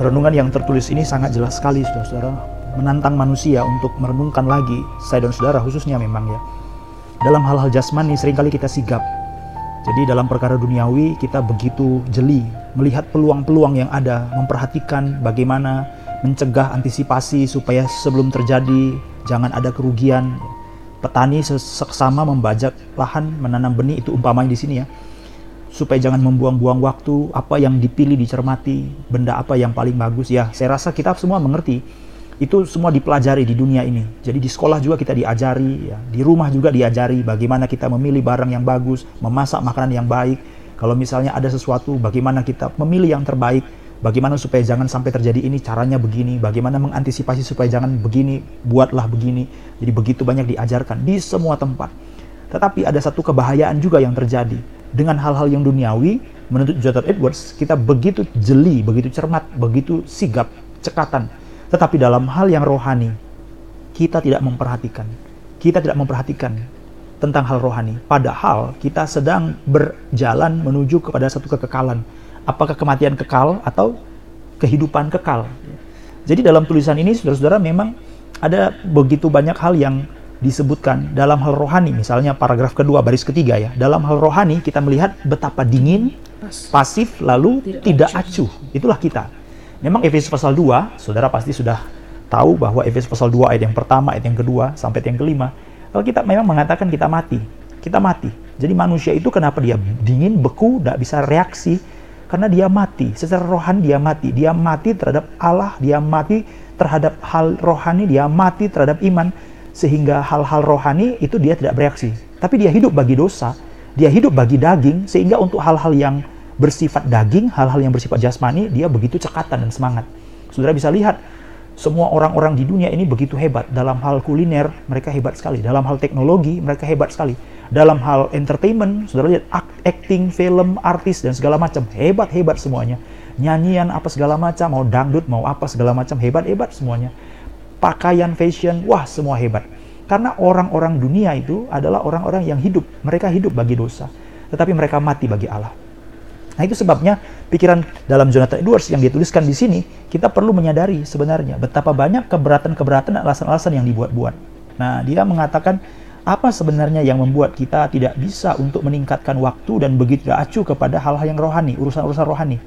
renungan yang tertulis ini sangat jelas sekali, saudara-saudara. Menantang manusia untuk merenungkan lagi, saya dan saudara khususnya memang ya. Dalam hal-hal jasmani sering kali kita sigap. Jadi dalam perkara duniawi kita begitu jeli melihat peluang-peluang yang ada, memperhatikan bagaimana mencegah antisipasi supaya sebelum terjadi jangan ada kerugian. Petani seksama membajak lahan menanam benih itu umpamanya di sini ya. Supaya jangan membuang-buang waktu, apa yang dipilih dicermati, benda apa yang paling bagus ya. Saya rasa kita semua mengerti itu semua dipelajari di dunia ini. Jadi di sekolah juga kita diajari, ya. di rumah juga diajari bagaimana kita memilih barang yang bagus, memasak makanan yang baik. Kalau misalnya ada sesuatu, bagaimana kita memilih yang terbaik, Bagaimana supaya jangan sampai terjadi ini, caranya begini, bagaimana mengantisipasi supaya jangan begini, buatlah begini. Jadi begitu banyak diajarkan di semua tempat. Tetapi ada satu kebahayaan juga yang terjadi. Dengan hal-hal yang duniawi, menurut Jonathan Edwards, kita begitu jeli, begitu cermat, begitu sigap, cekatan. Tetapi dalam hal yang rohani, kita tidak memperhatikan. Kita tidak memperhatikan tentang hal rohani. Padahal kita sedang berjalan menuju kepada satu kekekalan apakah kematian kekal atau kehidupan kekal. Jadi dalam tulisan ini saudara-saudara memang ada begitu banyak hal yang disebutkan dalam hal rohani. Misalnya paragraf kedua baris ketiga ya. Dalam hal rohani kita melihat betapa dingin, pasif lalu tidak, tidak acuh. Itulah kita. Memang Efesus pasal 2, saudara pasti sudah tahu bahwa Efesus pasal 2 ayat yang pertama, ayat yang kedua sampai ayat yang kelima. Kalau kita memang mengatakan kita mati, kita mati. Jadi manusia itu kenapa dia dingin, beku, tidak bisa reaksi, karena dia mati, secara rohani dia mati. Dia mati terhadap Allah, dia mati terhadap hal rohani, dia mati terhadap iman. Sehingga hal-hal rohani itu dia tidak bereaksi. Tapi dia hidup bagi dosa, dia hidup bagi daging, sehingga untuk hal-hal yang bersifat daging, hal-hal yang bersifat jasmani, dia begitu cekatan dan semangat. Saudara bisa lihat, semua orang-orang di dunia ini begitu hebat. Dalam hal kuliner, mereka hebat sekali. Dalam hal teknologi, mereka hebat sekali dalam hal entertainment, saudara lihat acting, film, artis dan segala macam hebat-hebat semuanya. Nyanyian apa segala macam, mau dangdut, mau apa segala macam hebat-hebat semuanya. Pakaian, fashion, wah semua hebat. Karena orang-orang dunia itu adalah orang-orang yang hidup, mereka hidup bagi dosa, tetapi mereka mati bagi Allah. Nah itu sebabnya pikiran dalam Jonathan Edwards yang dituliskan di sini, kita perlu menyadari sebenarnya betapa banyak keberatan-keberatan alasan-alasan yang dibuat-buat. Nah dia mengatakan apa sebenarnya yang membuat kita tidak bisa untuk meningkatkan waktu dan begitu acuh kepada hal-hal yang rohani, urusan-urusan rohani.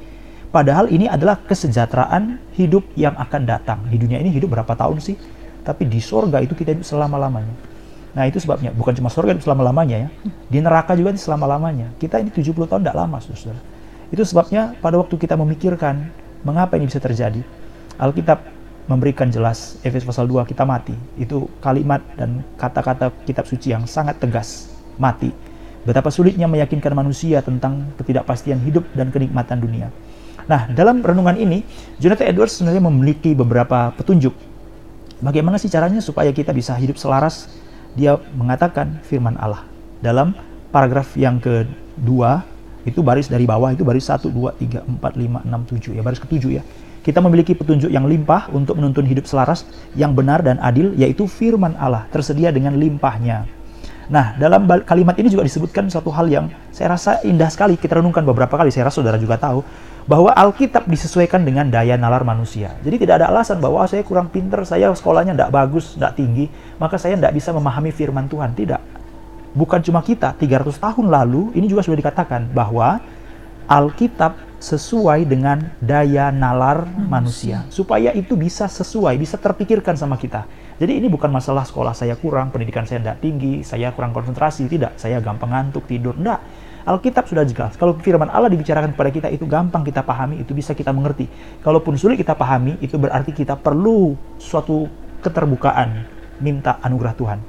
Padahal ini adalah kesejahteraan hidup yang akan datang. Di dunia ini hidup berapa tahun sih? Tapi di sorga itu kita hidup selama-lamanya. Nah itu sebabnya, bukan cuma sorga hidup selama-lamanya ya. Di neraka juga selama-lamanya. Kita ini 70 tahun tidak lama, saudara. Itu sebabnya pada waktu kita memikirkan mengapa ini bisa terjadi. Alkitab memberikan jelas Efesus pasal 2 kita mati. Itu kalimat dan kata-kata kitab suci yang sangat tegas, mati. Betapa sulitnya meyakinkan manusia tentang ketidakpastian hidup dan kenikmatan dunia. Nah, dalam renungan ini, Jonathan Edwards sebenarnya memiliki beberapa petunjuk. Bagaimana sih caranya supaya kita bisa hidup selaras? Dia mengatakan firman Allah. Dalam paragraf yang kedua, itu baris dari bawah, itu baris 1, 2, 3, 4, 5, 6, 7. Ya, baris ketujuh ya kita memiliki petunjuk yang limpah untuk menuntun hidup selaras, yang benar dan adil, yaitu firman Allah, tersedia dengan limpahnya. Nah, dalam kalimat ini juga disebutkan satu hal yang saya rasa indah sekali, kita renungkan beberapa kali, saya rasa saudara juga tahu, bahwa Alkitab disesuaikan dengan daya nalar manusia. Jadi tidak ada alasan bahwa oh, saya kurang pinter, saya sekolahnya tidak bagus, tidak tinggi, maka saya tidak bisa memahami firman Tuhan. Tidak. Bukan cuma kita, 300 tahun lalu, ini juga sudah dikatakan bahwa Alkitab sesuai dengan daya nalar manusia. Supaya itu bisa sesuai, bisa terpikirkan sama kita. Jadi ini bukan masalah sekolah saya kurang, pendidikan saya tidak tinggi, saya kurang konsentrasi, tidak. Saya gampang ngantuk, tidur, tidak. Alkitab sudah jelas. Kalau firman Allah dibicarakan kepada kita itu gampang kita pahami, itu bisa kita mengerti. Kalaupun sulit kita pahami, itu berarti kita perlu suatu keterbukaan, minta anugerah Tuhan.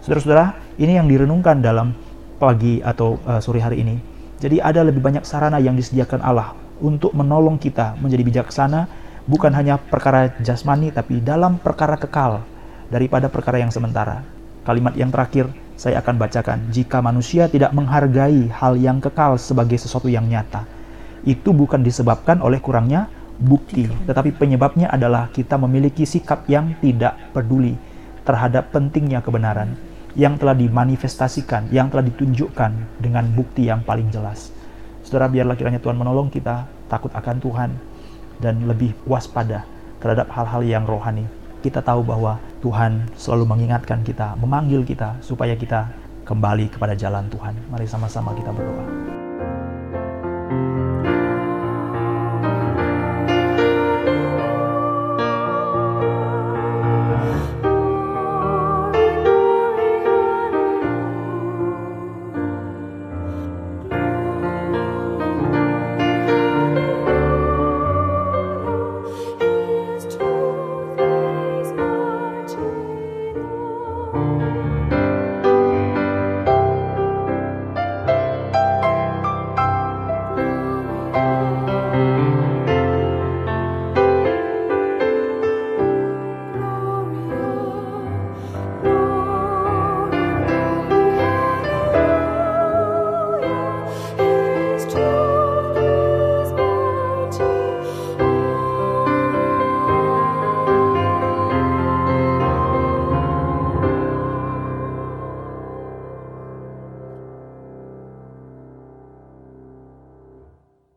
Saudara-saudara, ini yang direnungkan dalam pagi atau uh, sore hari ini jadi ada lebih banyak sarana yang disediakan Allah untuk menolong kita menjadi bijaksana bukan hanya perkara jasmani tapi dalam perkara kekal daripada perkara yang sementara. Kalimat yang terakhir saya akan bacakan. Jika manusia tidak menghargai hal yang kekal sebagai sesuatu yang nyata, itu bukan disebabkan oleh kurangnya bukti, tetapi penyebabnya adalah kita memiliki sikap yang tidak peduli terhadap pentingnya kebenaran yang telah dimanifestasikan, yang telah ditunjukkan dengan bukti yang paling jelas. Saudara, biarlah kiranya Tuhan menolong kita takut akan Tuhan dan lebih waspada terhadap hal-hal yang rohani. Kita tahu bahwa Tuhan selalu mengingatkan kita, memanggil kita supaya kita kembali kepada jalan Tuhan. Mari sama-sama kita berdoa.